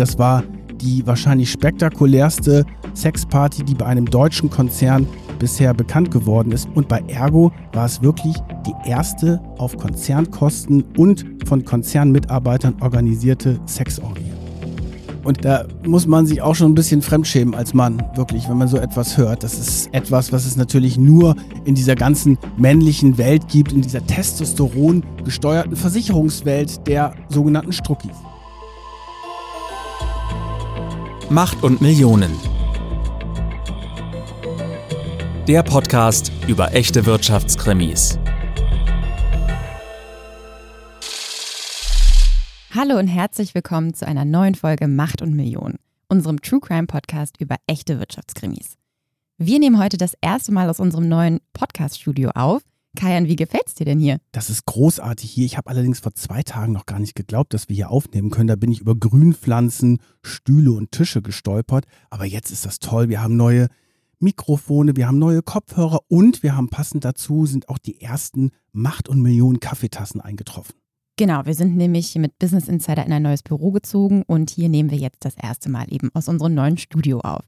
das war die wahrscheinlich spektakulärste Sexparty, die bei einem deutschen Konzern bisher bekannt geworden ist. Und bei Ergo war es wirklich die erste auf Konzernkosten und von Konzernmitarbeitern organisierte Sexorgie. Und da muss man sich auch schon ein bisschen fremdschämen als Mann, wirklich, wenn man so etwas hört. Das ist etwas, was es natürlich nur in dieser ganzen männlichen Welt gibt, in dieser Testosteron gesteuerten Versicherungswelt der sogenannten Struckis. Macht und Millionen. Der Podcast über echte Wirtschaftskrimis. Hallo und herzlich willkommen zu einer neuen Folge Macht und Millionen, unserem True Crime Podcast über echte Wirtschaftskrimis. Wir nehmen heute das erste Mal aus unserem neuen Podcast-Studio auf. Kajan, wie gefällt's dir denn hier? Das ist großartig hier. Ich habe allerdings vor zwei Tagen noch gar nicht geglaubt, dass wir hier aufnehmen können. Da bin ich über Grünpflanzen, Stühle und Tische gestolpert. Aber jetzt ist das toll. Wir haben neue Mikrofone, wir haben neue Kopfhörer und wir haben passend dazu sind auch die ersten Macht und Millionen Kaffeetassen eingetroffen. Genau, wir sind nämlich mit Business Insider in ein neues Büro gezogen und hier nehmen wir jetzt das erste Mal eben aus unserem neuen Studio auf.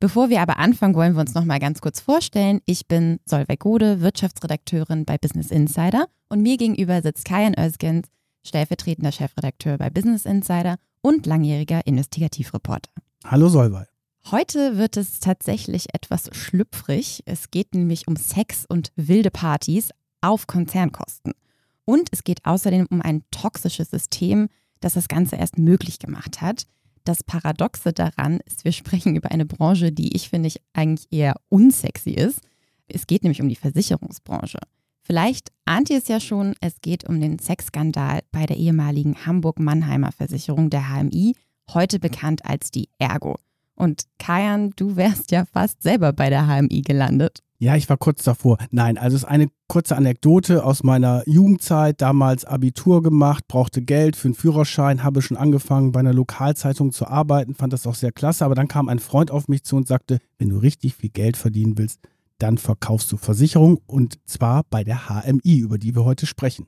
Bevor wir aber anfangen, wollen wir uns noch mal ganz kurz vorstellen. Ich bin Solveig Gode, Wirtschaftsredakteurin bei Business Insider und mir gegenüber sitzt Kajan Özgens, stellvertretender Chefredakteur bei Business Insider und langjähriger Investigativreporter. Hallo Solveig. Heute wird es tatsächlich etwas schlüpfrig. Es geht nämlich um Sex und wilde Partys auf Konzernkosten. Und es geht außerdem um ein toxisches System, das das Ganze erst möglich gemacht hat. Das Paradoxe daran ist, wir sprechen über eine Branche, die ich finde ich eigentlich eher unsexy ist. Es geht nämlich um die Versicherungsbranche. Vielleicht ahnt ihr es ja schon, es geht um den Sexskandal bei der ehemaligen Hamburg-Mannheimer Versicherung der HMI, heute bekannt als die Ergo. Und Kajan, du wärst ja fast selber bei der HMI gelandet. Ja, ich war kurz davor. Nein, also es ist eine kurze Anekdote aus meiner Jugendzeit. Damals Abitur gemacht, brauchte Geld für einen Führerschein, habe schon angefangen bei einer Lokalzeitung zu arbeiten, fand das auch sehr klasse. Aber dann kam ein Freund auf mich zu und sagte, wenn du richtig viel Geld verdienen willst, dann verkaufst du Versicherung und zwar bei der HMI, über die wir heute sprechen.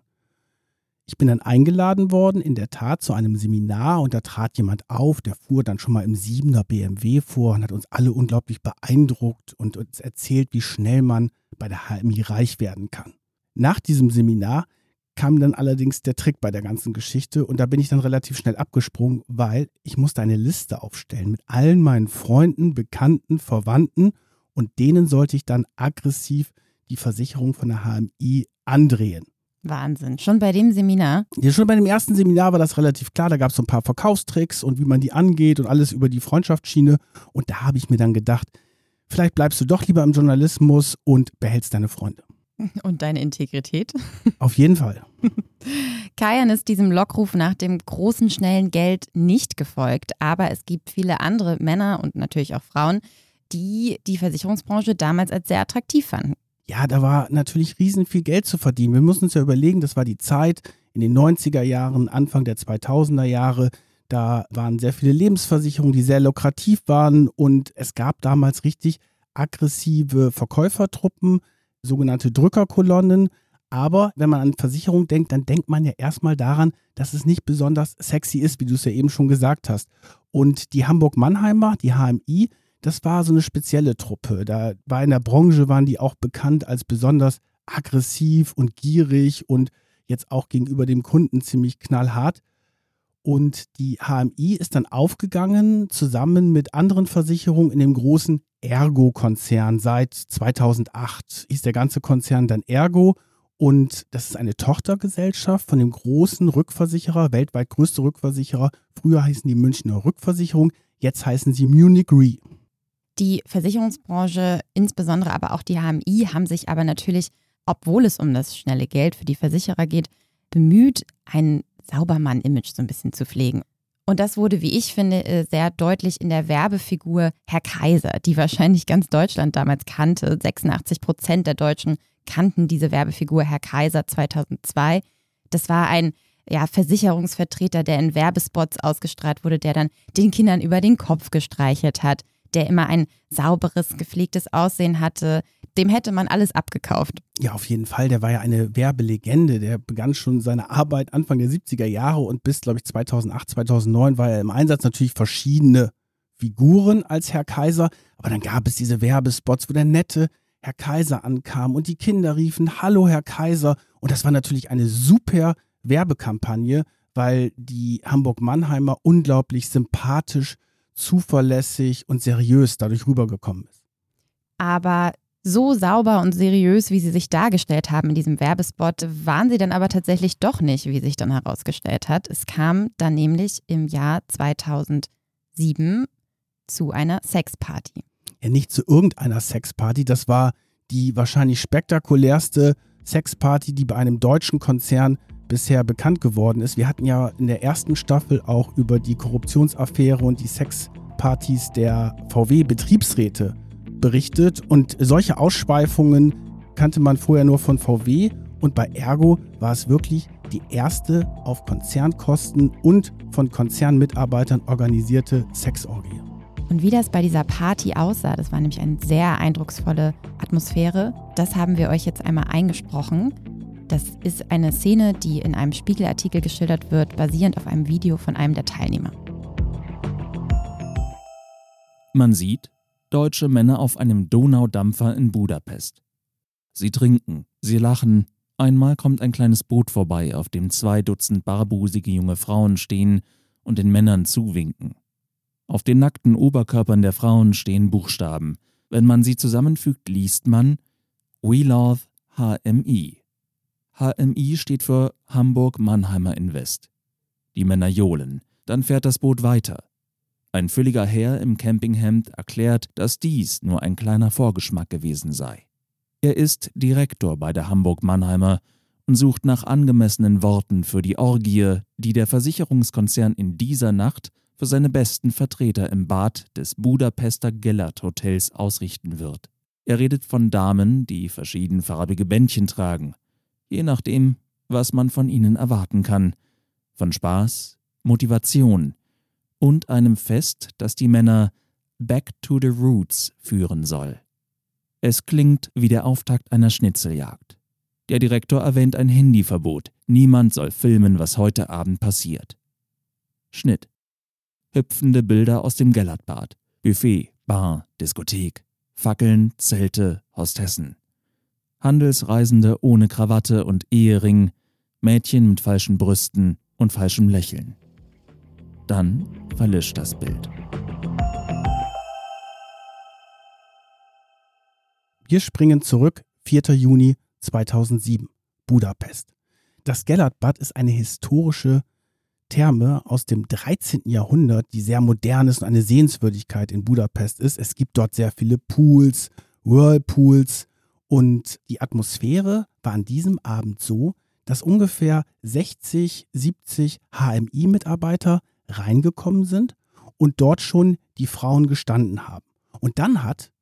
Ich bin dann eingeladen worden, in der Tat, zu einem Seminar und da trat jemand auf, der fuhr dann schon mal im 7er BMW vor und hat uns alle unglaublich beeindruckt und uns erzählt, wie schnell man bei der HMI reich werden kann. Nach diesem Seminar kam dann allerdings der Trick bei der ganzen Geschichte und da bin ich dann relativ schnell abgesprungen, weil ich musste eine Liste aufstellen mit allen meinen Freunden, Bekannten, Verwandten und denen sollte ich dann aggressiv die Versicherung von der HMI andrehen. Wahnsinn. Schon bei dem Seminar? Ja, schon bei dem ersten Seminar war das relativ klar. Da gab es so ein paar Verkaufstricks und wie man die angeht und alles über die Freundschaftsschiene. Und da habe ich mir dann gedacht, vielleicht bleibst du doch lieber im Journalismus und behältst deine Freunde. Und deine Integrität? Auf jeden Fall. Kajan ist diesem Lockruf nach dem großen, schnellen Geld nicht gefolgt, aber es gibt viele andere Männer und natürlich auch Frauen, die die Versicherungsbranche damals als sehr attraktiv fanden ja, da war natürlich riesen viel Geld zu verdienen. Wir müssen uns ja überlegen, das war die Zeit in den 90er Jahren, Anfang der 2000er Jahre. Da waren sehr viele Lebensversicherungen, die sehr lukrativ waren und es gab damals richtig aggressive Verkäufertruppen, sogenannte Drückerkolonnen. Aber wenn man an Versicherung denkt, dann denkt man ja erstmal daran, dass es nicht besonders sexy ist, wie du es ja eben schon gesagt hast. Und die Hamburg-Mannheimer, die HMI, das war so eine spezielle Truppe. Da war in der Branche, waren die auch bekannt als besonders aggressiv und gierig und jetzt auch gegenüber dem Kunden ziemlich knallhart. Und die HMI ist dann aufgegangen, zusammen mit anderen Versicherungen in dem großen Ergo-Konzern. Seit 2008 hieß der ganze Konzern dann Ergo. Und das ist eine Tochtergesellschaft von dem großen Rückversicherer, weltweit größte Rückversicherer. Früher heißen die Münchner Rückversicherung, jetzt heißen sie Munich Re. Die Versicherungsbranche, insbesondere aber auch die HMI, haben sich aber natürlich, obwohl es um das schnelle Geld für die Versicherer geht, bemüht, ein Saubermann-Image so ein bisschen zu pflegen. Und das wurde, wie ich finde, äh, sehr deutlich in der Werbefigur Herr Kaiser, die wahrscheinlich ganz Deutschland damals kannte. 86 Prozent der Deutschen kannten diese Werbefigur Herr Kaiser 2002. Das war ein ja, Versicherungsvertreter, der in Werbespots ausgestrahlt wurde, der dann den Kindern über den Kopf gestreichelt hat, der immer ein sauberes, gepflegtes Aussehen hatte, dem hätte man alles abgekauft. Ja, auf jeden Fall. Der war ja eine Werbelegende. Der begann schon seine Arbeit Anfang der 70er Jahre und bis, glaube ich, 2008, 2009 war er im Einsatz. Natürlich verschiedene Figuren als Herr Kaiser. Aber dann gab es diese Werbespots, wo der nette Herr Kaiser ankam und die Kinder riefen, Hallo Herr Kaiser. Und das war natürlich eine super Werbekampagne, weil die Hamburg-Mannheimer unglaublich sympathisch, zuverlässig und seriös dadurch rübergekommen ist. Aber so sauber und seriös, wie sie sich dargestellt haben in diesem Werbespot, waren sie dann aber tatsächlich doch nicht, wie sich dann herausgestellt hat. Es kam dann nämlich im Jahr 2007 zu einer Sexparty. Ja, nicht zu irgendeiner Sexparty, das war die wahrscheinlich spektakulärste Sexparty, die bei einem deutschen Konzern bisher bekannt geworden ist. Wir hatten ja in der ersten Staffel auch über die Korruptionsaffäre und die Sexpartys der VW-Betriebsräte berichtet und solche Ausschweifungen kannte man vorher nur von VW und bei Ergo war es wirklich die erste auf Konzernkosten und von Konzernmitarbeitern organisierte Sexorgie. Und wie das bei dieser Party aussah, das war nämlich eine sehr eindrucksvolle Atmosphäre, das haben wir euch jetzt einmal eingesprochen. Das ist eine Szene, die in einem Spiegelartikel geschildert wird, basierend auf einem Video von einem der Teilnehmer. Man sieht, deutsche Männer auf einem Donaudampfer in Budapest. Sie trinken, sie lachen, einmal kommt ein kleines Boot vorbei, auf dem zwei Dutzend barbusige junge Frauen stehen und den Männern zuwinken. Auf den nackten Oberkörpern der Frauen stehen Buchstaben. Wenn man sie zusammenfügt, liest man We Love HMI. HMI steht für Hamburg Mannheimer Invest. Die Männer johlen. Dann fährt das Boot weiter. Ein fülliger Herr im Campinghemd erklärt, dass dies nur ein kleiner Vorgeschmack gewesen sei. Er ist Direktor bei der Hamburg Mannheimer und sucht nach angemessenen Worten für die Orgie, die der Versicherungskonzern in dieser Nacht für seine besten Vertreter im Bad des Budapester Gellert Hotels ausrichten wird. Er redet von Damen, die verschiedenfarbige Bändchen tragen, je nachdem, was man von ihnen erwarten kann, von Spaß, Motivation, und einem Fest, das die Männer Back to the Roots führen soll. Es klingt wie der Auftakt einer Schnitzeljagd. Der Direktor erwähnt ein Handyverbot. Niemand soll filmen, was heute Abend passiert. Schnitt. Hüpfende Bilder aus dem Gellertbad. Buffet, Bar, Diskothek. Fackeln, Zelte, Hostessen. Handelsreisende ohne Krawatte und Ehering. Mädchen mit falschen Brüsten und falschem Lächeln. Dann verlischt das Bild. Wir springen zurück, 4. Juni 2007, Budapest. Das Gellertbad ist eine historische Therme aus dem 13. Jahrhundert, die sehr modern ist und eine Sehenswürdigkeit in Budapest ist. Es gibt dort sehr viele Pools, Whirlpools und die Atmosphäre war an diesem Abend so, dass ungefähr 60, 70 HMI-Mitarbeiter reingekommen sind und dort schon die Frauen gestanden haben. Und dann hat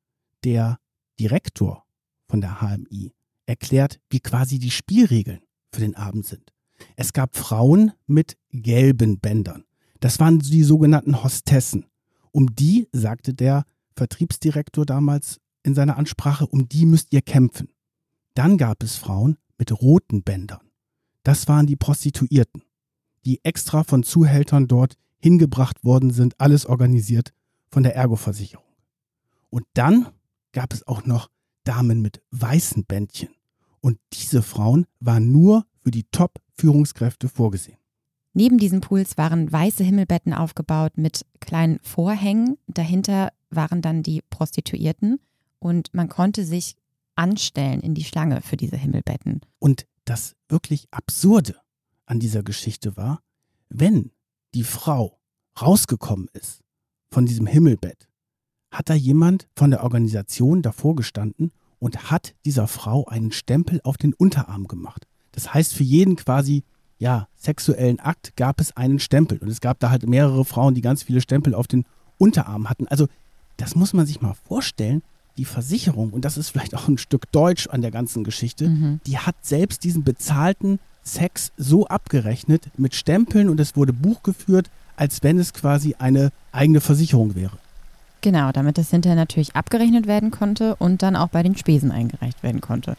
der Direktor von der HMI erklärt, wie quasi die Spielregeln für den Abend sind. Es gab Frauen mit gelben Bändern. Das waren die sogenannten Hostessen. Um die, sagte der Vertriebsdirektor damals in seiner Ansprache, um die müsst ihr kämpfen. Dann gab es Frauen mit roten Bändern. Das waren die Prostituierten die extra von Zuhältern dort hingebracht worden sind, alles organisiert von der Ergo-Versicherung. Und dann gab es auch noch Damen mit weißen Bändchen. Und diese Frauen waren nur für die Top-Führungskräfte vorgesehen. Neben diesen Pools waren weiße Himmelbetten aufgebaut mit kleinen Vorhängen. Dahinter waren dann die Prostituierten und man konnte sich anstellen in die Schlange für diese Himmelbetten. Und das wirklich Absurde an dieser Geschichte war, wenn die Frau rausgekommen ist von diesem Himmelbett, hat da jemand von der Organisation davor gestanden und hat dieser Frau einen Stempel auf den Unterarm gemacht. Das heißt, für jeden quasi, ja, sexuellen Akt gab es einen Stempel. Und es gab da halt mehrere Frauen, die ganz viele Stempel auf den Unterarm hatten. Also, das muss man sich mal vorstellen. Die Versicherung, und das ist vielleicht auch ein Stück Deutsch an der ganzen Geschichte, mhm. die hat selbst diesen bezahlten Sex so abgerechnet mit Stempeln und es wurde Buch geführt, als wenn es quasi eine eigene Versicherung wäre. Genau, damit das hinterher natürlich abgerechnet werden konnte und dann auch bei den Spesen eingereicht werden konnte.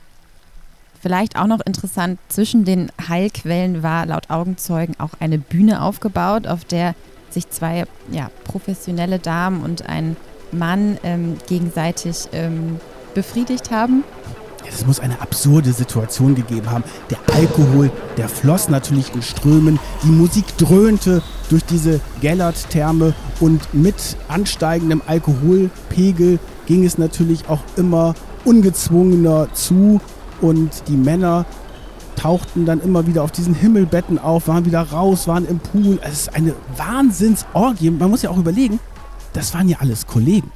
Vielleicht auch noch interessant, zwischen den Heilquellen war laut Augenzeugen auch eine Bühne aufgebaut, auf der sich zwei ja, professionelle Damen und ein Mann ähm, gegenseitig ähm, befriedigt haben. Es muss eine absurde Situation gegeben haben. Der Alkohol, der floss natürlich in Strömen, die Musik dröhnte durch diese Gellert-Therme und mit ansteigendem Alkoholpegel ging es natürlich auch immer ungezwungener zu und die Männer tauchten dann immer wieder auf diesen Himmelbetten auf, waren wieder raus, waren im Pool. Es ist eine Wahnsinnsorgie. Man muss ja auch überlegen, das waren ja alles Kollegen.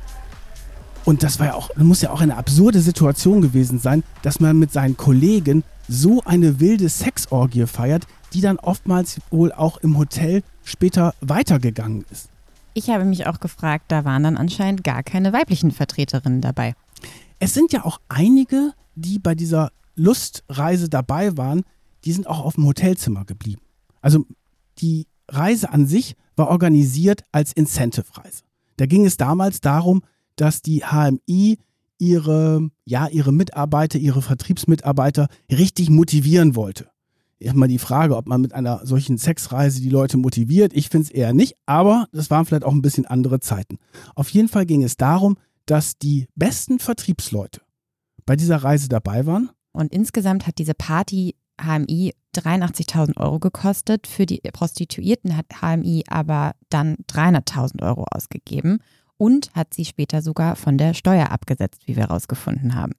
Und das war ja auch, muss ja auch eine absurde Situation gewesen sein, dass man mit seinen Kollegen so eine wilde Sexorgie feiert, die dann oftmals wohl auch im Hotel später weitergegangen ist. Ich habe mich auch gefragt, da waren dann anscheinend gar keine weiblichen Vertreterinnen dabei. Es sind ja auch einige, die bei dieser Lustreise dabei waren, die sind auch auf dem Hotelzimmer geblieben. Also die Reise an sich war organisiert als Incentive-Reise. Da ging es damals darum, dass die HMI ihre, ja, ihre Mitarbeiter, ihre Vertriebsmitarbeiter richtig motivieren wollte. Erstmal die Frage, ob man mit einer solchen Sexreise die Leute motiviert. Ich finde es eher nicht, aber das waren vielleicht auch ein bisschen andere Zeiten. Auf jeden Fall ging es darum, dass die besten Vertriebsleute bei dieser Reise dabei waren. Und insgesamt hat diese Party HMI 83.000 Euro gekostet. Für die Prostituierten hat HMI aber dann 300.000 Euro ausgegeben und hat sie später sogar von der Steuer abgesetzt, wie wir herausgefunden haben.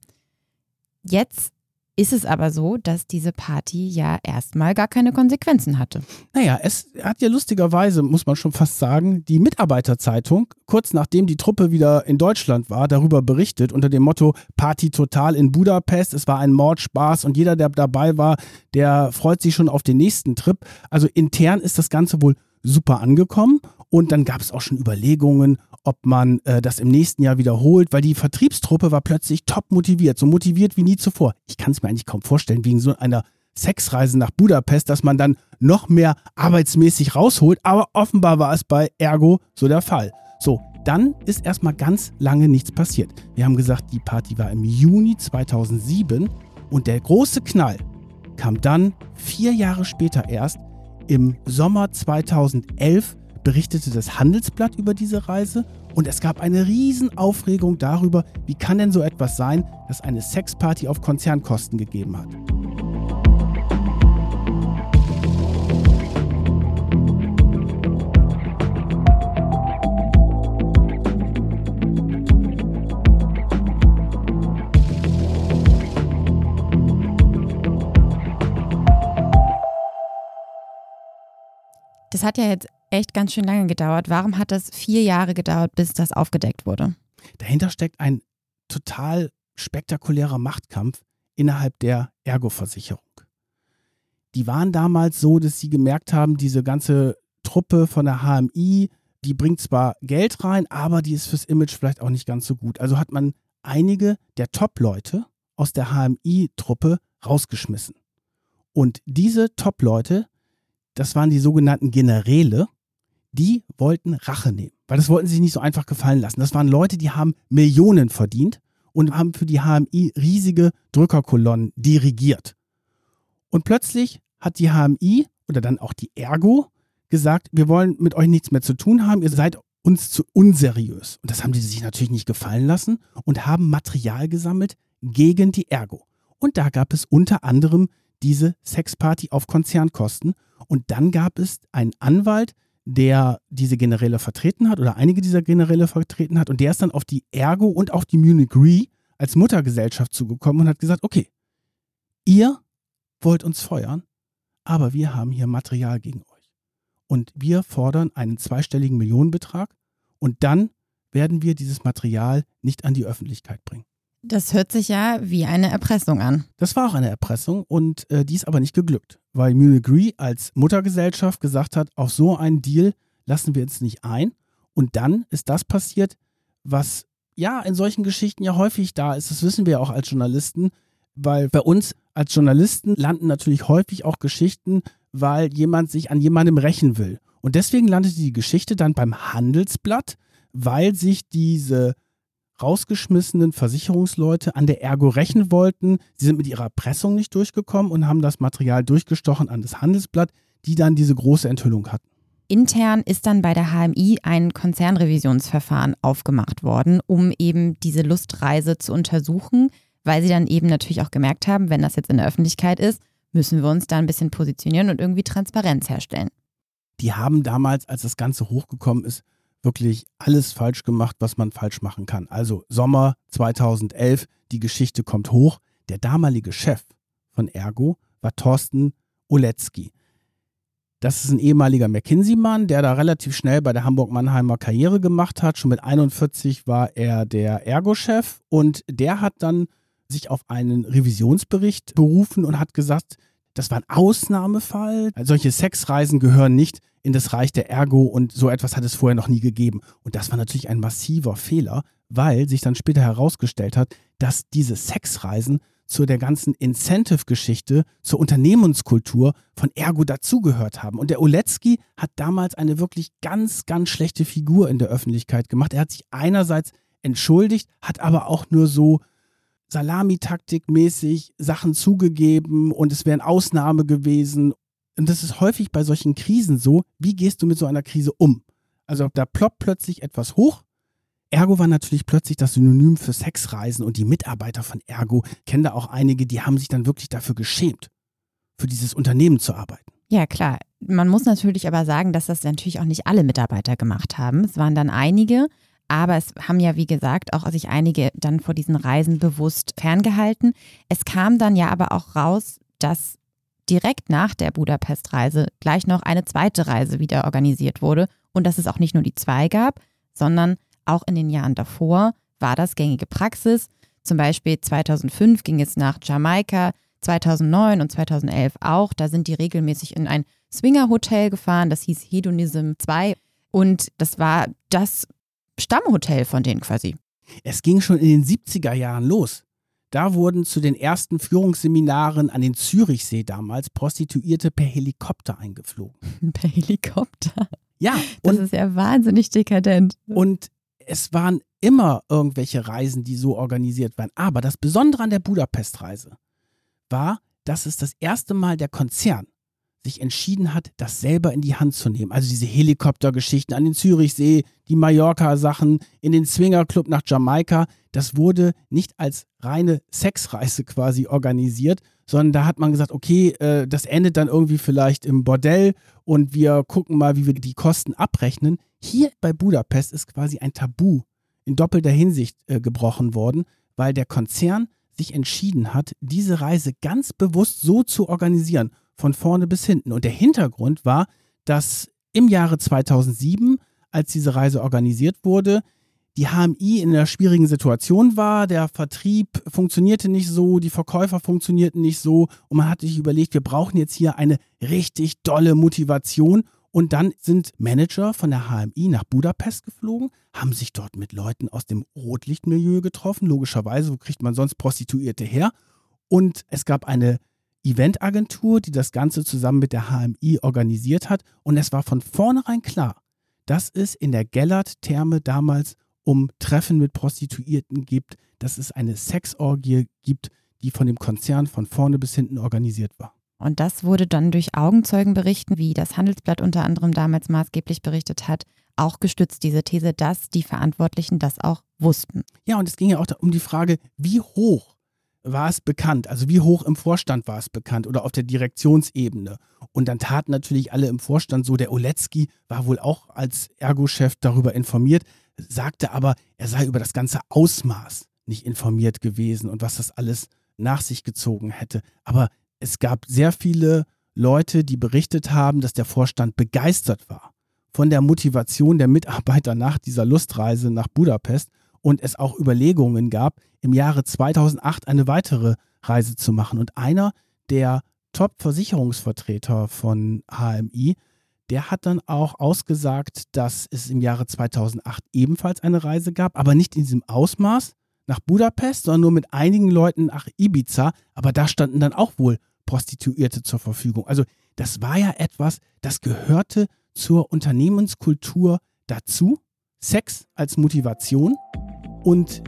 Jetzt ist es aber so, dass diese Party ja erstmal gar keine Konsequenzen hatte. Naja, es hat ja lustigerweise, muss man schon fast sagen, die Mitarbeiterzeitung, kurz nachdem die Truppe wieder in Deutschland war, darüber berichtet unter dem Motto Party total in Budapest. Es war ein Mordspaß und jeder, der dabei war, der freut sich schon auf den nächsten Trip. Also intern ist das Ganze wohl super angekommen und dann gab es auch schon Überlegungen, ob man äh, das im nächsten Jahr wiederholt, weil die Vertriebstruppe war plötzlich top motiviert, so motiviert wie nie zuvor. Ich kann es mir eigentlich kaum vorstellen, wegen so einer Sexreise nach Budapest, dass man dann noch mehr arbeitsmäßig rausholt, aber offenbar war es bei Ergo so der Fall. So, dann ist erstmal ganz lange nichts passiert. Wir haben gesagt, die Party war im Juni 2007 und der große Knall kam dann vier Jahre später erst im Sommer 2011 berichtete das Handelsblatt über diese Reise und es gab eine Riesenaufregung darüber, wie kann denn so etwas sein, dass eine Sexparty auf Konzernkosten gegeben hat. Das hat ja jetzt echt ganz schön lange gedauert. Warum hat das vier Jahre gedauert, bis das aufgedeckt wurde? Dahinter steckt ein total spektakulärer Machtkampf innerhalb der Ergo-Versicherung. Die waren damals so, dass sie gemerkt haben, diese ganze Truppe von der HMI, die bringt zwar Geld rein, aber die ist fürs Image vielleicht auch nicht ganz so gut. Also hat man einige der Top-Leute aus der HMI-Truppe rausgeschmissen. Und diese Top-Leute, das waren die sogenannten Generäle, die wollten Rache nehmen. Weil das wollten sie sich nicht so einfach gefallen lassen. Das waren Leute, die haben Millionen verdient und haben für die HMI riesige Drückerkolonnen dirigiert. Und plötzlich hat die HMI oder dann auch die Ergo gesagt, wir wollen mit euch nichts mehr zu tun haben, ihr seid uns zu unseriös. Und das haben die sich natürlich nicht gefallen lassen und haben Material gesammelt gegen die Ergo. Und da gab es unter anderem diese Sexparty auf Konzernkosten. Und dann gab es einen Anwalt, der diese Generäle vertreten hat oder einige dieser Generäle vertreten hat und der ist dann auf die Ergo und auf die Munich Re als Muttergesellschaft zugekommen und hat gesagt, okay, ihr wollt uns feuern, aber wir haben hier Material gegen euch. Und wir fordern einen zweistelligen Millionenbetrag und dann werden wir dieses Material nicht an die Öffentlichkeit bringen. Das hört sich ja wie eine Erpressung an. Das war auch eine Erpressung und äh, die ist aber nicht geglückt, weil Munich als Muttergesellschaft gesagt hat, auf so einen Deal lassen wir uns nicht ein. Und dann ist das passiert, was ja in solchen Geschichten ja häufig da ist. Das wissen wir ja auch als Journalisten, weil bei uns als Journalisten landen natürlich häufig auch Geschichten, weil jemand sich an jemandem rächen will. Und deswegen landete die Geschichte dann beim Handelsblatt, weil sich diese rausgeschmissenen Versicherungsleute an der Ergo rächen wollten. Sie sind mit ihrer Erpressung nicht durchgekommen und haben das Material durchgestochen an das Handelsblatt, die dann diese große Enthüllung hatten. Intern ist dann bei der HMI ein Konzernrevisionsverfahren aufgemacht worden, um eben diese Lustreise zu untersuchen, weil sie dann eben natürlich auch gemerkt haben, wenn das jetzt in der Öffentlichkeit ist, müssen wir uns da ein bisschen positionieren und irgendwie Transparenz herstellen. Die haben damals, als das Ganze hochgekommen ist, wirklich alles falsch gemacht, was man falsch machen kann. Also Sommer 2011, die Geschichte kommt hoch. Der damalige Chef von Ergo war Thorsten Oletzky. Das ist ein ehemaliger McKinsey-Mann, der da relativ schnell bei der Hamburg-Mannheimer Karriere gemacht hat. Schon mit 41 war er der Ergo-Chef und der hat dann sich auf einen Revisionsbericht berufen und hat gesagt, das war ein Ausnahmefall. Solche Sexreisen gehören nicht in das Reich der Ergo und so etwas hat es vorher noch nie gegeben. Und das war natürlich ein massiver Fehler, weil sich dann später herausgestellt hat, dass diese Sexreisen zu der ganzen Incentive-Geschichte, zur Unternehmenskultur von Ergo dazugehört haben. Und der Oletzky hat damals eine wirklich ganz, ganz schlechte Figur in der Öffentlichkeit gemacht. Er hat sich einerseits entschuldigt, hat aber auch nur so Salamitaktik-mäßig Sachen zugegeben und es wäre eine Ausnahme gewesen. Und das ist häufig bei solchen Krisen so. Wie gehst du mit so einer Krise um? Also da ploppt plötzlich etwas hoch. Ergo war natürlich plötzlich das Synonym für Sexreisen und die Mitarbeiter von Ergo kennen da auch einige, die haben sich dann wirklich dafür geschämt, für dieses Unternehmen zu arbeiten. Ja, klar. Man muss natürlich aber sagen, dass das natürlich auch nicht alle Mitarbeiter gemacht haben. Es waren dann einige, aber es haben ja, wie gesagt, auch sich einige dann vor diesen Reisen bewusst ferngehalten. Es kam dann ja aber auch raus, dass direkt nach der Budapest-Reise gleich noch eine zweite Reise wieder organisiert wurde und dass es auch nicht nur die zwei gab, sondern auch in den Jahren davor war das gängige Praxis. Zum Beispiel 2005 ging es nach Jamaika, 2009 und 2011 auch. Da sind die regelmäßig in ein Swinger-Hotel gefahren, das hieß Hedonism 2. Und das war das Stammhotel von denen quasi. Es ging schon in den 70er Jahren los. Da wurden zu den ersten Führungsseminaren an den Zürichsee damals Prostituierte per Helikopter eingeflogen. Per Helikopter? Ja. Das ist ja wahnsinnig dekadent. Und es waren immer irgendwelche Reisen, die so organisiert waren. Aber das Besondere an der Budapest-Reise war, dass es das erste Mal der Konzern sich entschieden hat, das selber in die Hand zu nehmen. Also diese Helikoptergeschichten an den Zürichsee, die Mallorca-Sachen, in den Swingerclub nach Jamaika, das wurde nicht als reine Sexreise quasi organisiert, sondern da hat man gesagt, okay, äh, das endet dann irgendwie vielleicht im Bordell und wir gucken mal, wie wir die Kosten abrechnen. Hier bei Budapest ist quasi ein Tabu in doppelter Hinsicht äh, gebrochen worden, weil der Konzern sich entschieden hat, diese Reise ganz bewusst so zu organisieren von vorne bis hinten. Und der Hintergrund war, dass im Jahre 2007, als diese Reise organisiert wurde, die HMI in einer schwierigen Situation war, der Vertrieb funktionierte nicht so, die Verkäufer funktionierten nicht so. Und man hat sich überlegt, wir brauchen jetzt hier eine richtig dolle Motivation. Und dann sind Manager von der HMI nach Budapest geflogen, haben sich dort mit Leuten aus dem Rotlichtmilieu getroffen, logischerweise, wo kriegt man sonst Prostituierte her? Und es gab eine Eventagentur, die das Ganze zusammen mit der HMI organisiert hat. Und es war von vornherein klar, dass es in der Gellert-Therme damals um Treffen mit Prostituierten gibt, dass es eine Sexorgie gibt, die von dem Konzern von vorne bis hinten organisiert war. Und das wurde dann durch Augenzeugenberichten, wie das Handelsblatt unter anderem damals maßgeblich berichtet hat, auch gestützt, diese These, dass die Verantwortlichen das auch wussten. Ja, und es ging ja auch um die Frage, wie hoch war es bekannt? Also wie hoch im Vorstand war es bekannt oder auf der Direktionsebene? Und dann taten natürlich alle im Vorstand so, der Oletzky war wohl auch als Ergo-Chef darüber informiert, sagte aber, er sei über das ganze Ausmaß nicht informiert gewesen und was das alles nach sich gezogen hätte. Aber es gab sehr viele Leute, die berichtet haben, dass der Vorstand begeistert war von der Motivation der Mitarbeiter nach dieser Lustreise nach Budapest und es auch Überlegungen gab, im Jahre 2008 eine weitere Reise zu machen. Und einer der Top-Versicherungsvertreter von HMI, der hat dann auch ausgesagt, dass es im Jahre 2008 ebenfalls eine Reise gab, aber nicht in diesem Ausmaß nach Budapest, sondern nur mit einigen Leuten nach Ibiza. Aber da standen dann auch wohl Prostituierte zur Verfügung. Also das war ja etwas, das gehörte zur Unternehmenskultur dazu Sex als Motivation und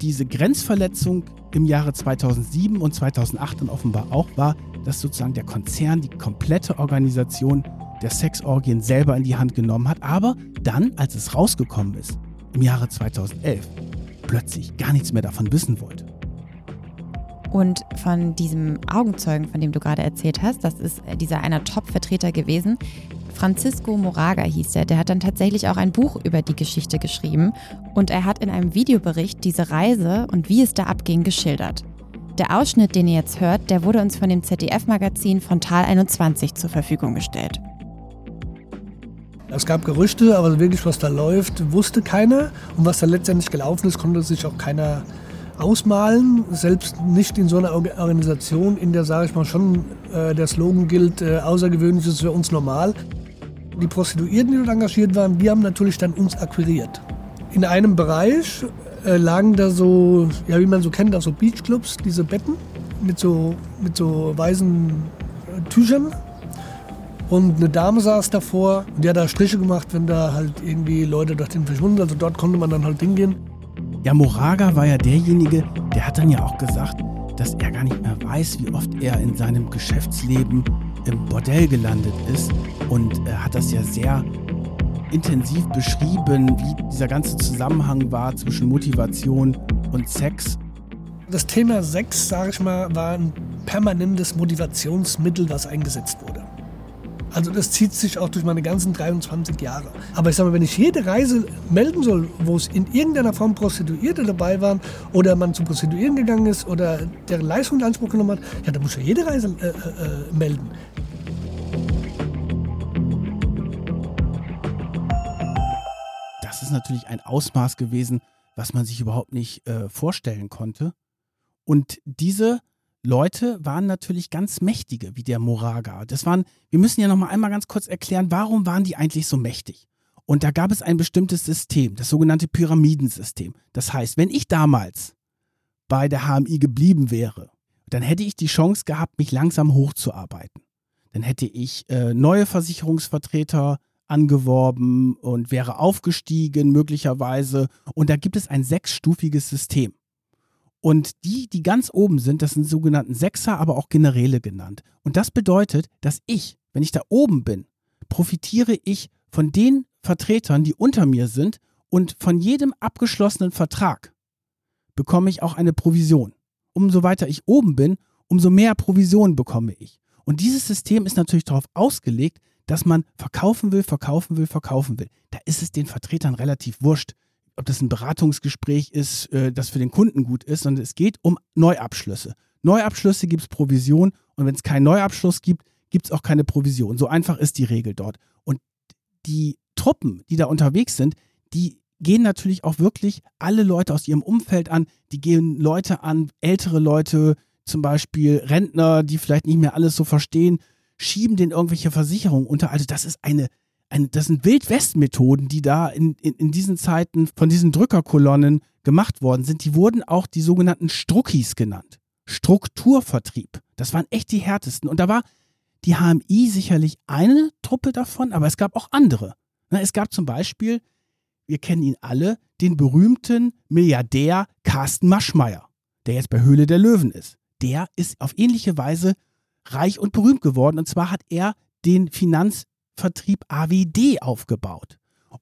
diese Grenzverletzung im Jahre 2007 und 2008 dann offenbar auch war, dass sozusagen der Konzern die komplette Organisation der Sexorgien selber in die Hand genommen hat, aber dann, als es rausgekommen ist, im Jahre 2011, plötzlich gar nichts mehr davon wissen wollte. Und von diesem Augenzeugen, von dem du gerade erzählt hast, das ist dieser einer Top-Vertreter gewesen, Francisco Moraga hieß er, der hat dann tatsächlich auch ein Buch über die Geschichte geschrieben und er hat in einem Videobericht diese Reise und wie es da abging geschildert. Der Ausschnitt, den ihr jetzt hört, der wurde uns von dem ZDF-Magazin Frontal 21 zur Verfügung gestellt. Es gab Gerüchte, aber wirklich, was da läuft, wusste keiner. Und was da letztendlich gelaufen ist, konnte sich auch keiner ausmalen. Selbst nicht in so einer Organisation, in der, sage ich mal, schon äh, der Slogan gilt, äh, außergewöhnlich ist für uns normal. Die Prostituierten, die dort engagiert waren, die haben natürlich dann uns akquiriert. In einem Bereich äh, lagen da so, ja, wie man so kennt, auch so Beachclubs, diese Betten mit so, mit so weißen äh, Tüchern und eine Dame saß davor und die hat da Striche gemacht, wenn da halt irgendwie Leute dorthin verschwunden sind. Also dort konnte man dann halt hingehen. Ja, Moraga war ja derjenige, der hat dann ja auch gesagt, dass er gar nicht mehr weiß, wie oft er in seinem Geschäftsleben im Bordell gelandet ist. Und er hat das ja sehr intensiv beschrieben, wie dieser ganze Zusammenhang war zwischen Motivation und Sex. Das Thema Sex, sage ich mal, war ein permanentes Motivationsmittel, was eingesetzt wurde. Also das zieht sich auch durch meine ganzen 23 Jahre. Aber ich sage mal, wenn ich jede Reise melden soll, wo es in irgendeiner Form Prostituierte dabei waren oder man zu Prostituieren gegangen ist oder deren Leistung in Anspruch genommen hat, ja, dann muss ich ja jede Reise äh, äh, melden. Das ist natürlich ein Ausmaß gewesen, was man sich überhaupt nicht äh, vorstellen konnte. Und diese Leute waren natürlich ganz mächtige, wie der Moraga. Das waren, wir müssen ja noch mal einmal ganz kurz erklären, warum waren die eigentlich so mächtig? Und da gab es ein bestimmtes System, das sogenannte Pyramidensystem. Das heißt, wenn ich damals bei der HMI geblieben wäre, dann hätte ich die Chance gehabt, mich langsam hochzuarbeiten. Dann hätte ich äh, neue Versicherungsvertreter angeworben und wäre aufgestiegen möglicherweise. Und da gibt es ein sechsstufiges System. Und die, die ganz oben sind, das sind sogenannten Sechser, aber auch Generäle genannt. Und das bedeutet, dass ich, wenn ich da oben bin, profitiere ich von den Vertretern, die unter mir sind und von jedem abgeschlossenen Vertrag bekomme ich auch eine Provision. Umso weiter ich oben bin, umso mehr Provision bekomme ich. Und dieses System ist natürlich darauf ausgelegt, dass man verkaufen will, verkaufen will, verkaufen will. Da ist es den Vertretern relativ wurscht, ob das ein Beratungsgespräch ist, äh, das für den Kunden gut ist, sondern es geht um Neuabschlüsse. Neuabschlüsse gibt es Provision und wenn es keinen Neuabschluss gibt, gibt es auch keine Provision. So einfach ist die Regel dort. Und die Truppen, die da unterwegs sind, die gehen natürlich auch wirklich alle Leute aus ihrem Umfeld an. Die gehen Leute an, ältere Leute, zum Beispiel Rentner, die vielleicht nicht mehr alles so verstehen, schieben denen irgendwelche Versicherungen unter. Also das ist eine ein, das sind Wildwest-Methoden, die da in, in, in diesen Zeiten von diesen Drückerkolonnen gemacht worden sind. Die wurden auch die sogenannten Struckis genannt. Strukturvertrieb. Das waren echt die härtesten. Und da war die HMI sicherlich eine Truppe davon, aber es gab auch andere. Es gab zum Beispiel, wir kennen ihn alle, den berühmten Milliardär Carsten Maschmeyer, der jetzt bei Höhle der Löwen ist. Der ist auf ähnliche Weise reich und berühmt geworden. Und zwar hat er den Finanz- Vertrieb AWD aufgebaut.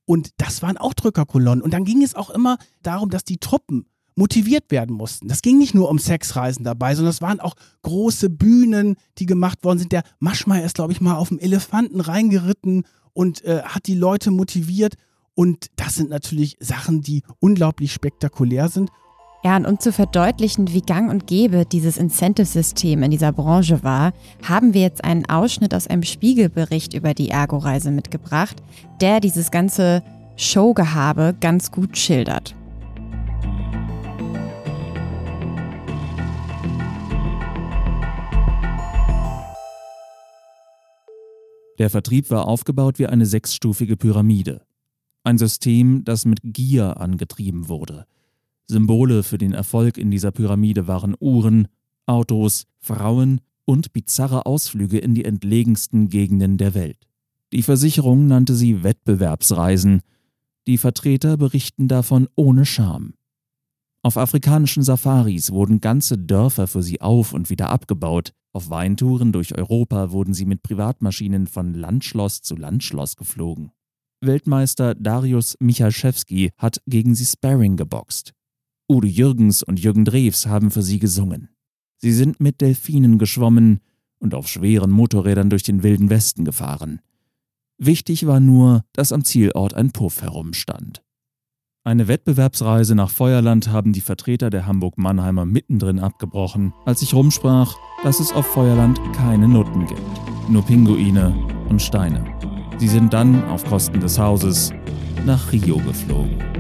Und das waren auch Drückerkolonnen. Und dann ging es auch immer darum, dass die Truppen motiviert werden mussten. Das ging nicht nur um Sexreisen dabei, sondern es waren auch große Bühnen, die gemacht worden sind. Der Maschmeier ist, glaube ich, mal auf dem Elefanten reingeritten und äh, hat die Leute motiviert. Und das sind natürlich Sachen, die unglaublich spektakulär sind. Ja, und um zu verdeutlichen, wie gang und gäbe dieses Incentive-System in dieser Branche war, haben wir jetzt einen Ausschnitt aus einem Spiegelbericht über die Ergo-Reise mitgebracht, der dieses ganze Showgehabe ganz gut schildert. Der Vertrieb war aufgebaut wie eine sechsstufige Pyramide. Ein System, das mit Gier angetrieben wurde. Symbole für den Erfolg in dieser Pyramide waren Uhren, Autos, Frauen und bizarre Ausflüge in die entlegensten Gegenden der Welt. Die Versicherung nannte sie Wettbewerbsreisen. Die Vertreter berichten davon ohne Scham. Auf afrikanischen Safaris wurden ganze Dörfer für sie auf und wieder abgebaut. Auf Weintouren durch Europa wurden sie mit Privatmaschinen von Landschloss zu Landschloss geflogen. Weltmeister Darius Michalczewski hat gegen sie Sparring geboxt. Udo Jürgens und Jürgen Drews haben für sie gesungen. Sie sind mit Delfinen geschwommen und auf schweren Motorrädern durch den wilden Westen gefahren. Wichtig war nur, dass am Zielort ein Puff herumstand. Eine Wettbewerbsreise nach Feuerland haben die Vertreter der Hamburg-Mannheimer mittendrin abgebrochen, als ich rumsprach, dass es auf Feuerland keine Nutten gibt, nur Pinguine und Steine. Sie sind dann auf Kosten des Hauses nach Rio geflogen.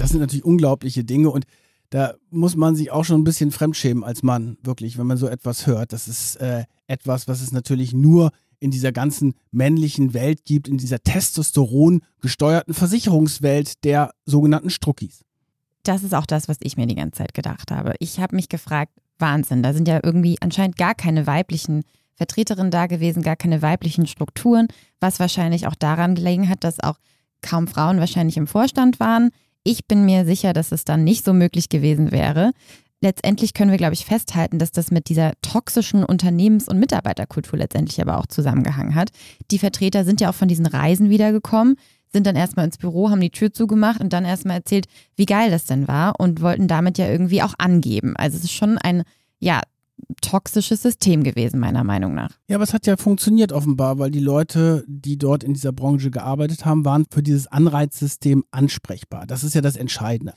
Das sind natürlich unglaubliche Dinge und da muss man sich auch schon ein bisschen fremdschämen als Mann, wirklich, wenn man so etwas hört. Das ist äh, etwas, was es natürlich nur in dieser ganzen männlichen Welt gibt, in dieser Testosteron gesteuerten Versicherungswelt der sogenannten Struckis. Das ist auch das, was ich mir die ganze Zeit gedacht habe. Ich habe mich gefragt, Wahnsinn, da sind ja irgendwie anscheinend gar keine weiblichen Vertreterinnen da gewesen, gar keine weiblichen Strukturen, was wahrscheinlich auch daran gelegen hat, dass auch kaum Frauen wahrscheinlich im Vorstand waren. Ich bin mir sicher, dass es dann nicht so möglich gewesen wäre letztendlich können wir, glaube ich, festhalten, dass das mit dieser toxischen Unternehmens- und Mitarbeiterkultur letztendlich aber auch zusammengehangen hat. Die Vertreter sind ja auch von diesen Reisen wiedergekommen, sind dann erstmal ins Büro, haben die Tür zugemacht und dann erstmal erzählt, wie geil das denn war und wollten damit ja irgendwie auch angeben. Also es ist schon ein, ja, toxisches System gewesen, meiner Meinung nach. Ja, aber es hat ja funktioniert offenbar, weil die Leute, die dort in dieser Branche gearbeitet haben, waren für dieses Anreizsystem ansprechbar. Das ist ja das Entscheidende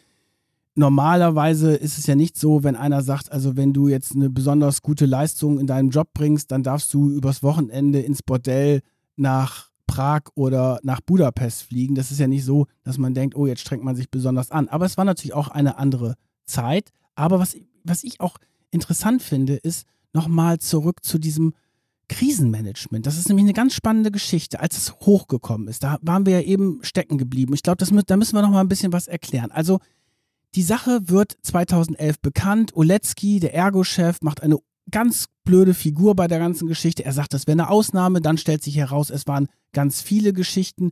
normalerweise ist es ja nicht so, wenn einer sagt, also wenn du jetzt eine besonders gute Leistung in deinem Job bringst, dann darfst du übers Wochenende ins Bordell nach Prag oder nach Budapest fliegen. Das ist ja nicht so, dass man denkt, oh, jetzt strengt man sich besonders an. Aber es war natürlich auch eine andere Zeit. Aber was, was ich auch interessant finde, ist nochmal zurück zu diesem Krisenmanagement. Das ist nämlich eine ganz spannende Geschichte, als es hochgekommen ist. Da waren wir ja eben stecken geblieben. Ich glaube, da müssen wir noch mal ein bisschen was erklären. Also die Sache wird 2011 bekannt. Oletzky, der Ergo-Chef, macht eine ganz blöde Figur bei der ganzen Geschichte. Er sagt, das wäre eine Ausnahme. Dann stellt sich heraus, es waren ganz viele Geschichten.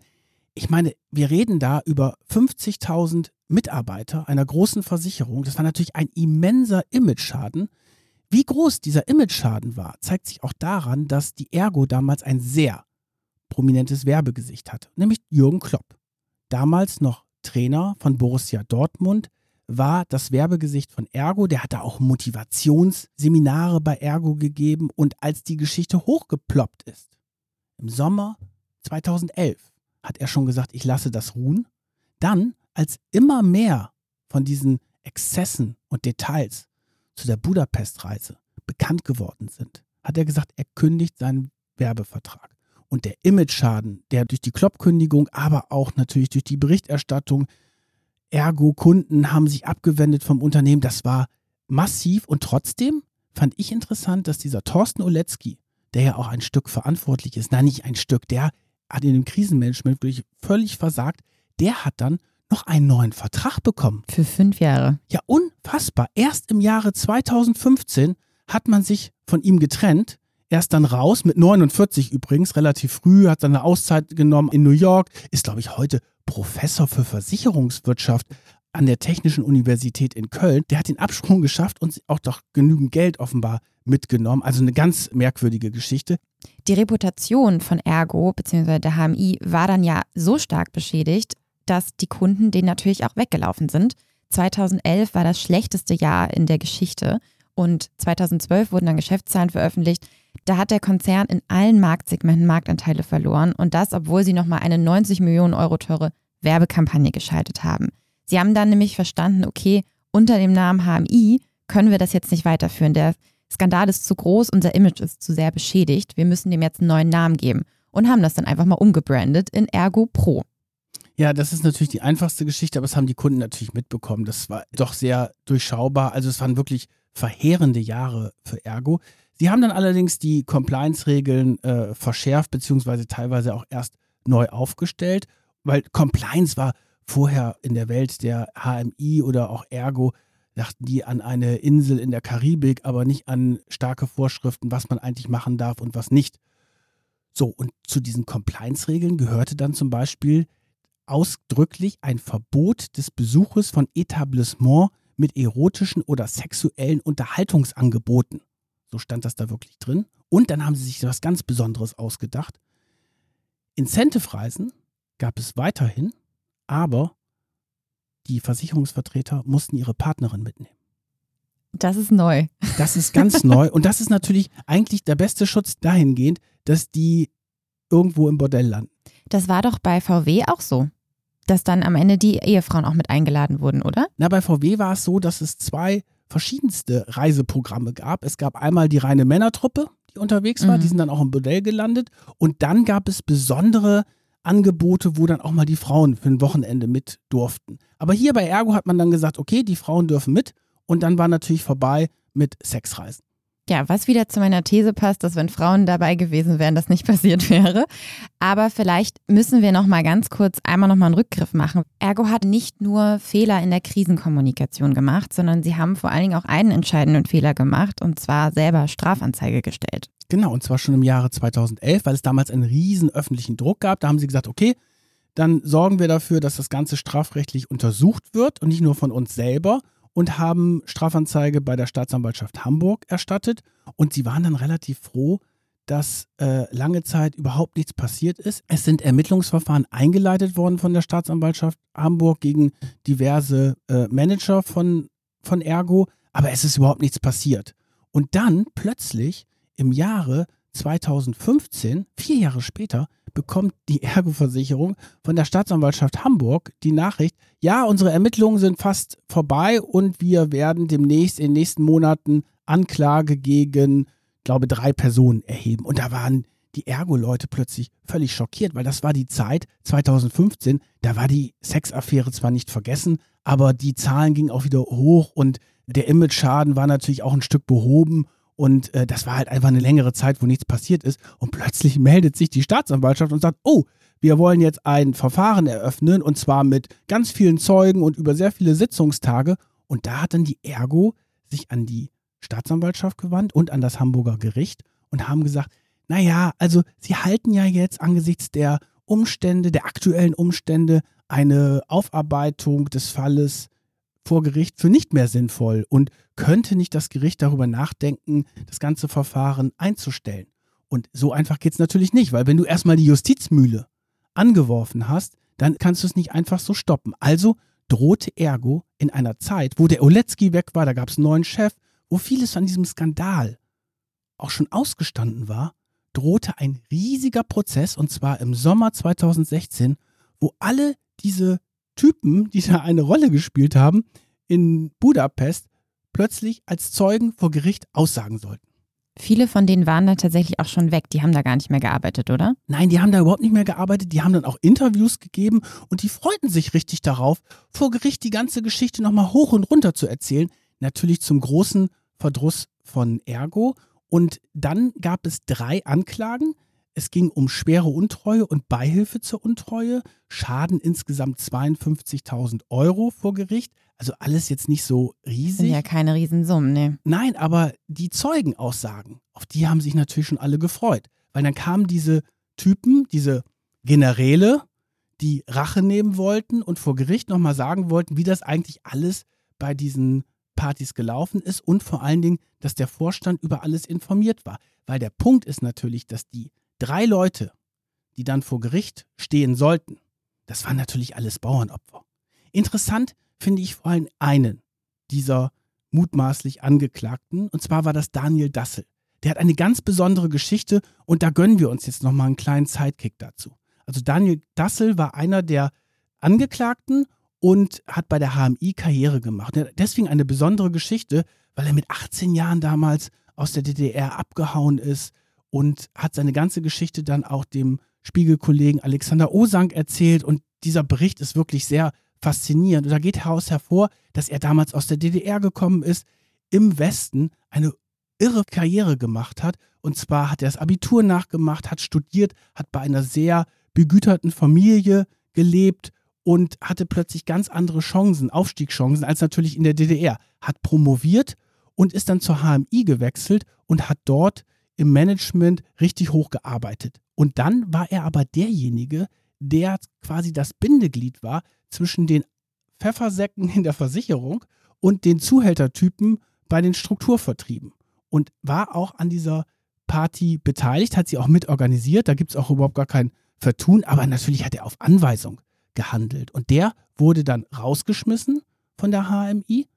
Ich meine, wir reden da über 50.000 Mitarbeiter einer großen Versicherung. Das war natürlich ein immenser Imageschaden. Wie groß dieser Imageschaden war, zeigt sich auch daran, dass die Ergo damals ein sehr prominentes Werbegesicht hatte, nämlich Jürgen Klopp. Damals noch Trainer von Borussia Dortmund, war das Werbegesicht von Ergo. Der hatte auch Motivationsseminare bei Ergo gegeben. Und als die Geschichte hochgeploppt ist, im Sommer 2011, hat er schon gesagt, ich lasse das ruhen. Dann, als immer mehr von diesen Exzessen und Details zu der Budapest-Reise bekannt geworden sind, hat er gesagt, er kündigt seinen Werbevertrag. Und der Imageschaden, der durch die Kloppkündigung, aber auch natürlich durch die Berichterstattung Ergo Kunden haben sich abgewendet vom Unternehmen. Das war massiv und trotzdem fand ich interessant, dass dieser Thorsten Oletzky, der ja auch ein Stück verantwortlich ist, nein, nicht ein Stück, der hat in dem Krisenmanagement wirklich völlig versagt, der hat dann noch einen neuen Vertrag bekommen. Für fünf Jahre. Ja, unfassbar. Erst im Jahre 2015 hat man sich von ihm getrennt. Erst dann raus, mit 49 übrigens, relativ früh, hat dann eine Auszeit genommen in New York, ist, glaube ich, heute Professor für Versicherungswirtschaft an der Technischen Universität in Köln. Der hat den Absprung geschafft und auch doch genügend Geld offenbar mitgenommen. Also eine ganz merkwürdige Geschichte. Die Reputation von Ergo bzw. der HMI war dann ja so stark beschädigt, dass die Kunden denen natürlich auch weggelaufen sind. 2011 war das schlechteste Jahr in der Geschichte und 2012 wurden dann Geschäftszahlen veröffentlicht. Da hat der Konzern in allen Marktsegmenten Marktanteile verloren und das, obwohl sie nochmal eine 90 Millionen Euro teure Werbekampagne geschaltet haben. Sie haben dann nämlich verstanden, okay, unter dem Namen HMI können wir das jetzt nicht weiterführen. Der Skandal ist zu groß, unser Image ist zu sehr beschädigt. Wir müssen dem jetzt einen neuen Namen geben und haben das dann einfach mal umgebrandet in Ergo Pro. Ja, das ist natürlich die einfachste Geschichte, aber das haben die Kunden natürlich mitbekommen. Das war doch sehr durchschaubar. Also es waren wirklich verheerende Jahre für Ergo. Sie haben dann allerdings die Compliance-Regeln äh, verschärft, beziehungsweise teilweise auch erst neu aufgestellt, weil Compliance war vorher in der Welt der HMI oder auch Ergo, dachten die an eine Insel in der Karibik, aber nicht an starke Vorschriften, was man eigentlich machen darf und was nicht. So, und zu diesen Compliance-Regeln gehörte dann zum Beispiel ausdrücklich ein Verbot des Besuches von Etablissements mit erotischen oder sexuellen Unterhaltungsangeboten. So stand das da wirklich drin. Und dann haben sie sich was ganz Besonderes ausgedacht. Incentive-Reisen gab es weiterhin, aber die Versicherungsvertreter mussten ihre Partnerin mitnehmen. Das ist neu. Das ist ganz neu. Und das ist natürlich eigentlich der beste Schutz dahingehend, dass die irgendwo im Bordell landen. Das war doch bei VW auch so, dass dann am Ende die Ehefrauen auch mit eingeladen wurden, oder? Na, bei VW war es so, dass es zwei verschiedenste Reiseprogramme gab. Es gab einmal die reine Männertruppe, die unterwegs war, Mhm. die sind dann auch im Bordell gelandet. Und dann gab es besondere Angebote, wo dann auch mal die Frauen für ein Wochenende mit durften. Aber hier bei Ergo hat man dann gesagt, okay, die Frauen dürfen mit. Und dann war natürlich vorbei mit Sexreisen. Ja, was wieder zu meiner These passt, dass wenn Frauen dabei gewesen wären, das nicht passiert wäre. Aber vielleicht müssen wir noch mal ganz kurz einmal noch mal einen Rückgriff machen. Ergo hat nicht nur Fehler in der Krisenkommunikation gemacht, sondern sie haben vor allen Dingen auch einen entscheidenden Fehler gemacht und zwar selber Strafanzeige gestellt. Genau, und zwar schon im Jahre 2011, weil es damals einen riesen öffentlichen Druck gab. Da haben sie gesagt, okay, dann sorgen wir dafür, dass das Ganze strafrechtlich untersucht wird und nicht nur von uns selber und haben Strafanzeige bei der Staatsanwaltschaft Hamburg erstattet. Und sie waren dann relativ froh, dass äh, lange Zeit überhaupt nichts passiert ist. Es sind Ermittlungsverfahren eingeleitet worden von der Staatsanwaltschaft Hamburg gegen diverse äh, Manager von, von Ergo, aber es ist überhaupt nichts passiert. Und dann plötzlich im Jahre 2015, vier Jahre später, bekommt die Ergo-Versicherung von der Staatsanwaltschaft Hamburg die Nachricht, ja, unsere Ermittlungen sind fast vorbei und wir werden demnächst in den nächsten Monaten Anklage gegen, glaube drei Personen erheben. Und da waren die Ergo-Leute plötzlich völlig schockiert, weil das war die Zeit 2015, da war die Sexaffäre zwar nicht vergessen, aber die Zahlen gingen auch wieder hoch und der Image-Schaden war natürlich auch ein Stück behoben und äh, das war halt einfach eine längere Zeit, wo nichts passiert ist. Und plötzlich meldet sich die Staatsanwaltschaft und sagt, oh, wir wollen jetzt ein Verfahren eröffnen und zwar mit ganz vielen Zeugen und über sehr viele Sitzungstage. Und da hat dann die Ergo sich an die Staatsanwaltschaft gewandt und an das Hamburger Gericht und haben gesagt, naja, also sie halten ja jetzt angesichts der Umstände, der aktuellen Umstände, eine Aufarbeitung des Falles vor Gericht für nicht mehr sinnvoll und könnte nicht das Gericht darüber nachdenken, das ganze Verfahren einzustellen. Und so einfach geht es natürlich nicht, weil wenn du erstmal die Justizmühle angeworfen hast, dann kannst du es nicht einfach so stoppen. Also drohte Ergo in einer Zeit, wo der Oletzky weg war, da gab es einen neuen Chef, wo vieles von diesem Skandal auch schon ausgestanden war, drohte ein riesiger Prozess und zwar im Sommer 2016, wo alle diese Typen, die da eine Rolle gespielt haben, in Budapest plötzlich als Zeugen vor Gericht aussagen sollten. Viele von denen waren dann tatsächlich auch schon weg. Die haben da gar nicht mehr gearbeitet, oder? Nein, die haben da überhaupt nicht mehr gearbeitet. Die haben dann auch Interviews gegeben und die freuten sich richtig darauf, vor Gericht die ganze Geschichte nochmal hoch und runter zu erzählen. Natürlich zum großen Verdruss von Ergo. Und dann gab es drei Anklagen. Es ging um schwere Untreue und Beihilfe zur Untreue. Schaden insgesamt 52.000 Euro vor Gericht. Also alles jetzt nicht so Sind riesig. ja keine Riesensummen, ne? Nein, aber die Zeugenaussagen, auf die haben sich natürlich schon alle gefreut. Weil dann kamen diese Typen, diese Generäle, die Rache nehmen wollten und vor Gericht nochmal sagen wollten, wie das eigentlich alles bei diesen Partys gelaufen ist und vor allen Dingen, dass der Vorstand über alles informiert war. Weil der Punkt ist natürlich, dass die drei Leute, die dann vor Gericht stehen sollten, das waren natürlich alles Bauernopfer. Interessant finde ich vor allem einen dieser mutmaßlich Angeklagten, und zwar war das Daniel Dassel. Der hat eine ganz besondere Geschichte und da gönnen wir uns jetzt nochmal einen kleinen Sidekick dazu. Also Daniel Dassel war einer der Angeklagten und hat bei der HMI Karriere gemacht. Deswegen eine besondere Geschichte, weil er mit 18 Jahren damals aus der DDR abgehauen ist und hat seine ganze Geschichte dann auch dem Spiegelkollegen Alexander Osank erzählt und dieser Bericht ist wirklich sehr faszinierend. Und da geht heraus hervor, dass er damals aus der DDR gekommen ist, im Westen eine irre Karriere gemacht hat. Und zwar hat er das Abitur nachgemacht, hat studiert, hat bei einer sehr begüterten Familie gelebt und hatte plötzlich ganz andere Chancen, Aufstiegschancen als natürlich in der DDR. Hat promoviert und ist dann zur HMI gewechselt und hat dort im Management richtig hochgearbeitet. Und dann war er aber derjenige, der quasi das Bindeglied war zwischen den Pfeffersäcken in der Versicherung und den Zuhältertypen bei den Strukturvertrieben. Und war auch an dieser Party beteiligt, hat sie auch mitorganisiert. Da gibt es auch überhaupt gar kein Vertun, aber natürlich hat er auf Anweisung gehandelt. Und der wurde dann rausgeschmissen von der HMI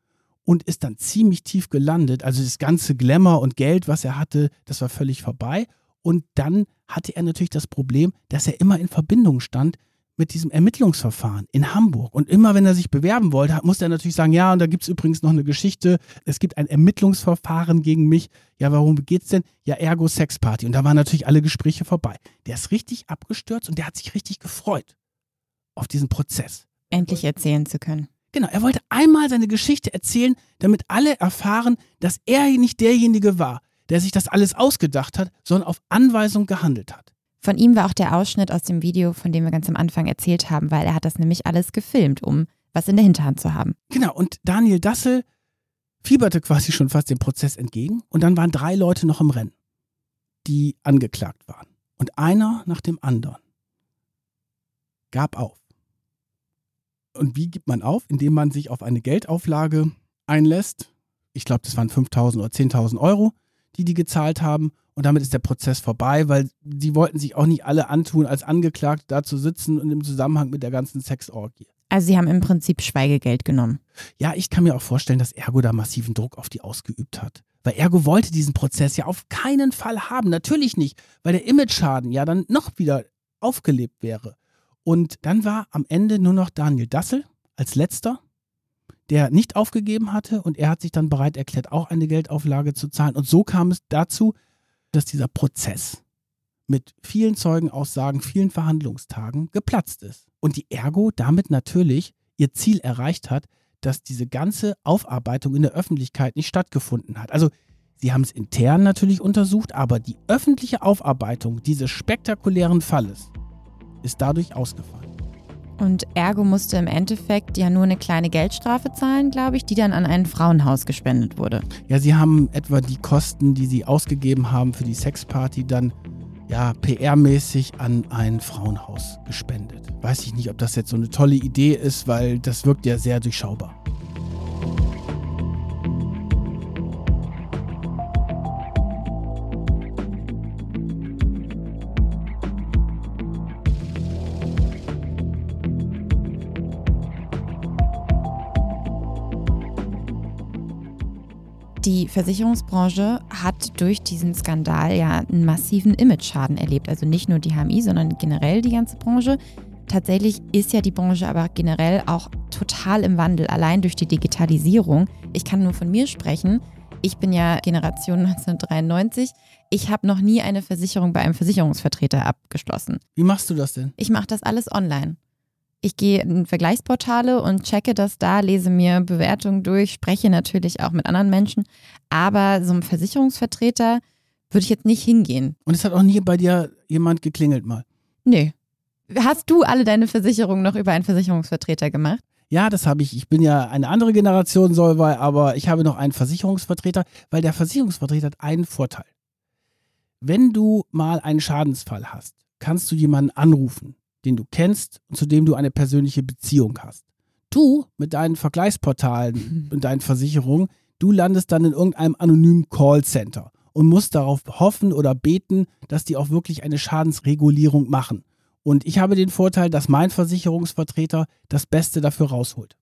und ist dann ziemlich tief gelandet. Also das ganze Glamour und Geld, was er hatte, das war völlig vorbei. Und dann hatte er natürlich das Problem, dass er immer in Verbindung stand mit diesem Ermittlungsverfahren in Hamburg. Und immer wenn er sich bewerben wollte, musste er natürlich sagen, ja, und da gibt es übrigens noch eine Geschichte, es gibt ein Ermittlungsverfahren gegen mich. Ja, warum geht's denn? Ja, ergo Sexparty. Und da waren natürlich alle Gespräche vorbei. Der ist richtig abgestürzt und der hat sich richtig gefreut auf diesen Prozess. Endlich erzählen zu können. Genau, er wollte einmal seine Geschichte erzählen, damit alle erfahren, dass er nicht derjenige war, der sich das alles ausgedacht hat, sondern auf Anweisung gehandelt hat. Von ihm war auch der Ausschnitt aus dem Video, von dem wir ganz am Anfang erzählt haben, weil er hat das nämlich alles gefilmt, um was in der Hinterhand zu haben. Genau, und Daniel Dassel fieberte quasi schon fast dem Prozess entgegen und dann waren drei Leute noch im Rennen, die angeklagt waren. Und einer nach dem anderen gab auf. Und wie gibt man auf? Indem man sich auf eine Geldauflage einlässt. Ich glaube, das waren 5.000 oder 10.000 Euro, die die gezahlt haben. Und damit ist der Prozess vorbei, weil sie wollten sich auch nicht alle antun, als Angeklagte da zu sitzen und im Zusammenhang mit der ganzen Sexorgie. Also sie haben im Prinzip Schweigegeld genommen. Ja, ich kann mir auch vorstellen, dass Ergo da massiven Druck auf die ausgeübt hat. Weil Ergo wollte diesen Prozess ja auf keinen Fall haben. Natürlich nicht, weil der Image-Schaden ja dann noch wieder aufgelebt wäre. Und dann war am Ende nur noch Daniel Dassel als letzter, der nicht aufgegeben hatte und er hat sich dann bereit erklärt, auch eine Geldauflage zu zahlen. Und so kam es dazu, dass dieser Prozess mit vielen Zeugenaussagen, vielen Verhandlungstagen geplatzt ist. Und die Ergo damit natürlich ihr Ziel erreicht hat, dass diese ganze Aufarbeitung in der Öffentlichkeit nicht stattgefunden hat. Also sie haben es intern natürlich untersucht, aber die öffentliche Aufarbeitung dieses spektakulären Falles ist dadurch ausgefallen. Und Ergo musste im Endeffekt ja nur eine kleine Geldstrafe zahlen, glaube ich, die dann an ein Frauenhaus gespendet wurde. Ja, sie haben etwa die Kosten, die sie ausgegeben haben für die Sexparty, dann ja PR-mäßig an ein Frauenhaus gespendet. Weiß ich nicht, ob das jetzt so eine tolle Idee ist, weil das wirkt ja sehr durchschaubar. Versicherungsbranche hat durch diesen Skandal ja einen massiven Image-Schaden erlebt. Also nicht nur die HMI, sondern generell die ganze Branche. Tatsächlich ist ja die Branche aber generell auch total im Wandel, allein durch die Digitalisierung. Ich kann nur von mir sprechen. Ich bin ja Generation 1993. Ich habe noch nie eine Versicherung bei einem Versicherungsvertreter abgeschlossen. Wie machst du das denn? Ich mache das alles online. Ich gehe in Vergleichsportale und checke das da, lese mir Bewertungen durch, spreche natürlich auch mit anderen Menschen. Aber so ein Versicherungsvertreter würde ich jetzt nicht hingehen. Und es hat auch nie bei dir jemand geklingelt mal? Nee. Hast du alle deine Versicherungen noch über einen Versicherungsvertreter gemacht? Ja, das habe ich. Ich bin ja eine andere Generation Solvay, aber ich habe noch einen Versicherungsvertreter, weil der Versicherungsvertreter hat einen Vorteil. Wenn du mal einen Schadensfall hast, kannst du jemanden anrufen den du kennst und zu dem du eine persönliche Beziehung hast. Du mit deinen Vergleichsportalen und deinen Versicherungen, du landest dann in irgendeinem anonymen Callcenter und musst darauf hoffen oder beten, dass die auch wirklich eine Schadensregulierung machen. Und ich habe den Vorteil, dass mein Versicherungsvertreter das Beste dafür rausholt.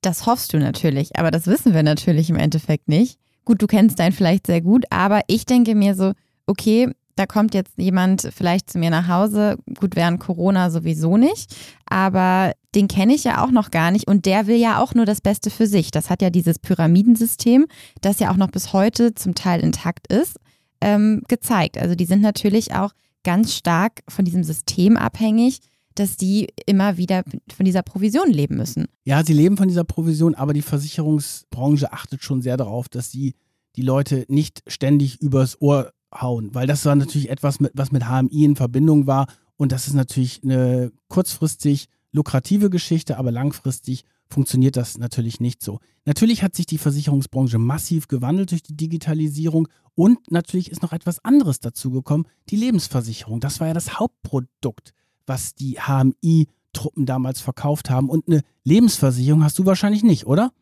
Das hoffst du natürlich, aber das wissen wir natürlich im Endeffekt nicht. Gut, du kennst deinen vielleicht sehr gut, aber ich denke mir so, okay, da kommt jetzt jemand vielleicht zu mir nach Hause, gut während Corona sowieso nicht, aber den kenne ich ja auch noch gar nicht und der will ja auch nur das Beste für sich. Das hat ja dieses Pyramidensystem, das ja auch noch bis heute zum Teil intakt ist, ähm, gezeigt. Also die sind natürlich auch ganz stark von diesem System abhängig, dass die immer wieder von dieser Provision leben müssen. Ja, sie leben von dieser Provision, aber die Versicherungsbranche achtet schon sehr darauf, dass sie die Leute nicht ständig übers Ohr hauen, weil das war natürlich etwas, mit, was mit HMI in Verbindung war und das ist natürlich eine kurzfristig lukrative Geschichte, aber langfristig funktioniert das natürlich nicht so. Natürlich hat sich die Versicherungsbranche massiv gewandelt durch die Digitalisierung und natürlich ist noch etwas anderes dazugekommen, die Lebensversicherung. Das war ja das Hauptprodukt, was die HMI-Truppen damals verkauft haben. Und eine Lebensversicherung hast du wahrscheinlich nicht, oder?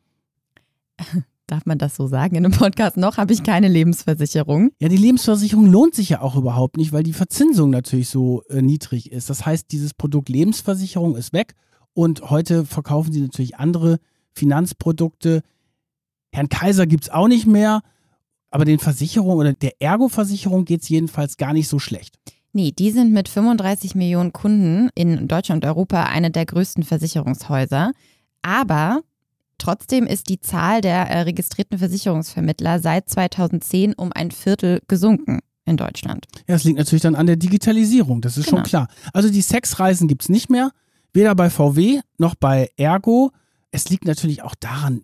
Darf man das so sagen in einem Podcast? Noch habe ich keine Lebensversicherung. Ja, die Lebensversicherung lohnt sich ja auch überhaupt nicht, weil die Verzinsung natürlich so äh, niedrig ist. Das heißt, dieses Produkt Lebensversicherung ist weg und heute verkaufen sie natürlich andere Finanzprodukte. Herrn Kaiser gibt es auch nicht mehr, aber den Versicherungen oder der Ergo-Versicherung geht es jedenfalls gar nicht so schlecht. Nee, die sind mit 35 Millionen Kunden in Deutschland und Europa eine der größten Versicherungshäuser. Aber trotzdem ist die Zahl der äh, registrierten Versicherungsvermittler seit 2010 um ein Viertel gesunken in Deutschland. Ja, das liegt natürlich dann an der Digitalisierung, das ist genau. schon klar. Also die Sexreisen gibt es nicht mehr. Weder bei VW noch bei Ergo. Es liegt natürlich auch daran,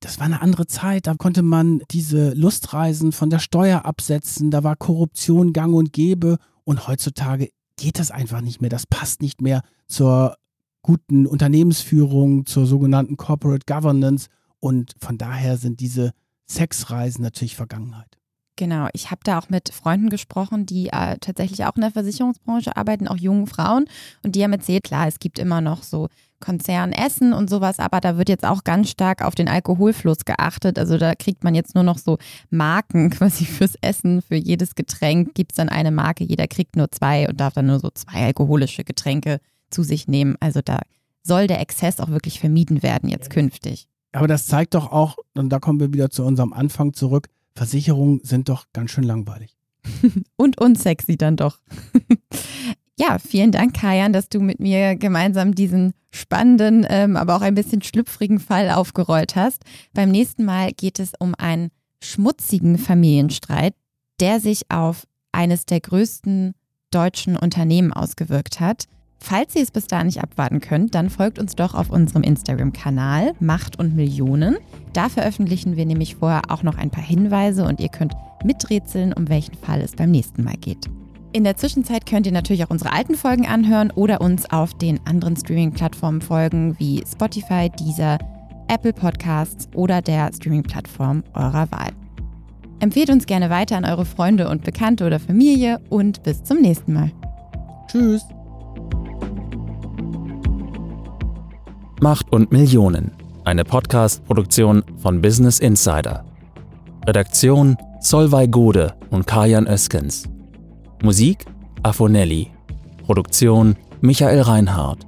das war eine andere Zeit. Da konnte man diese Lustreisen von der Steuer absetzen. Da war Korruption gang und gäbe. Und heutzutage geht das einfach nicht mehr. Das passt nicht mehr zur guten Unternehmensführung, zur sogenannten Corporate Governance. Und von daher sind diese Sexreisen natürlich Vergangenheit. Genau, ich habe da auch mit Freunden gesprochen, die äh, tatsächlich auch in der Versicherungsbranche arbeiten, auch jungen Frauen. Und die haben erzählt, klar, es gibt immer noch so Konzernessen und sowas, aber da wird jetzt auch ganz stark auf den Alkoholfluss geachtet. Also da kriegt man jetzt nur noch so Marken quasi fürs Essen. Für jedes Getränk gibt es dann eine Marke. Jeder kriegt nur zwei und darf dann nur so zwei alkoholische Getränke zu sich nehmen. Also da soll der Exzess auch wirklich vermieden werden jetzt künftig. Aber das zeigt doch auch, und da kommen wir wieder zu unserem Anfang zurück, Versicherungen sind doch ganz schön langweilig. Und unsexy dann doch. ja, vielen Dank, Kajan, dass du mit mir gemeinsam diesen spannenden, ähm, aber auch ein bisschen schlüpfrigen Fall aufgerollt hast. Beim nächsten Mal geht es um einen schmutzigen Familienstreit, der sich auf eines der größten deutschen Unternehmen ausgewirkt hat. Falls ihr es bis da nicht abwarten könnt, dann folgt uns doch auf unserem Instagram-Kanal Macht und Millionen. Da veröffentlichen wir nämlich vorher auch noch ein paar Hinweise und ihr könnt miträtseln, um welchen Fall es beim nächsten Mal geht. In der Zwischenzeit könnt ihr natürlich auch unsere alten Folgen anhören oder uns auf den anderen Streaming-Plattformen folgen wie Spotify, Deezer, Apple Podcasts oder der Streaming-Plattform eurer Wahl. Empfehlt uns gerne weiter an eure Freunde und Bekannte oder Familie und bis zum nächsten Mal. Tschüss. Macht und Millionen. Eine Podcast-Produktion von Business Insider. Redaktion Solvay Gode und Kajan Öskens. Musik Afonelli. Produktion Michael Reinhardt.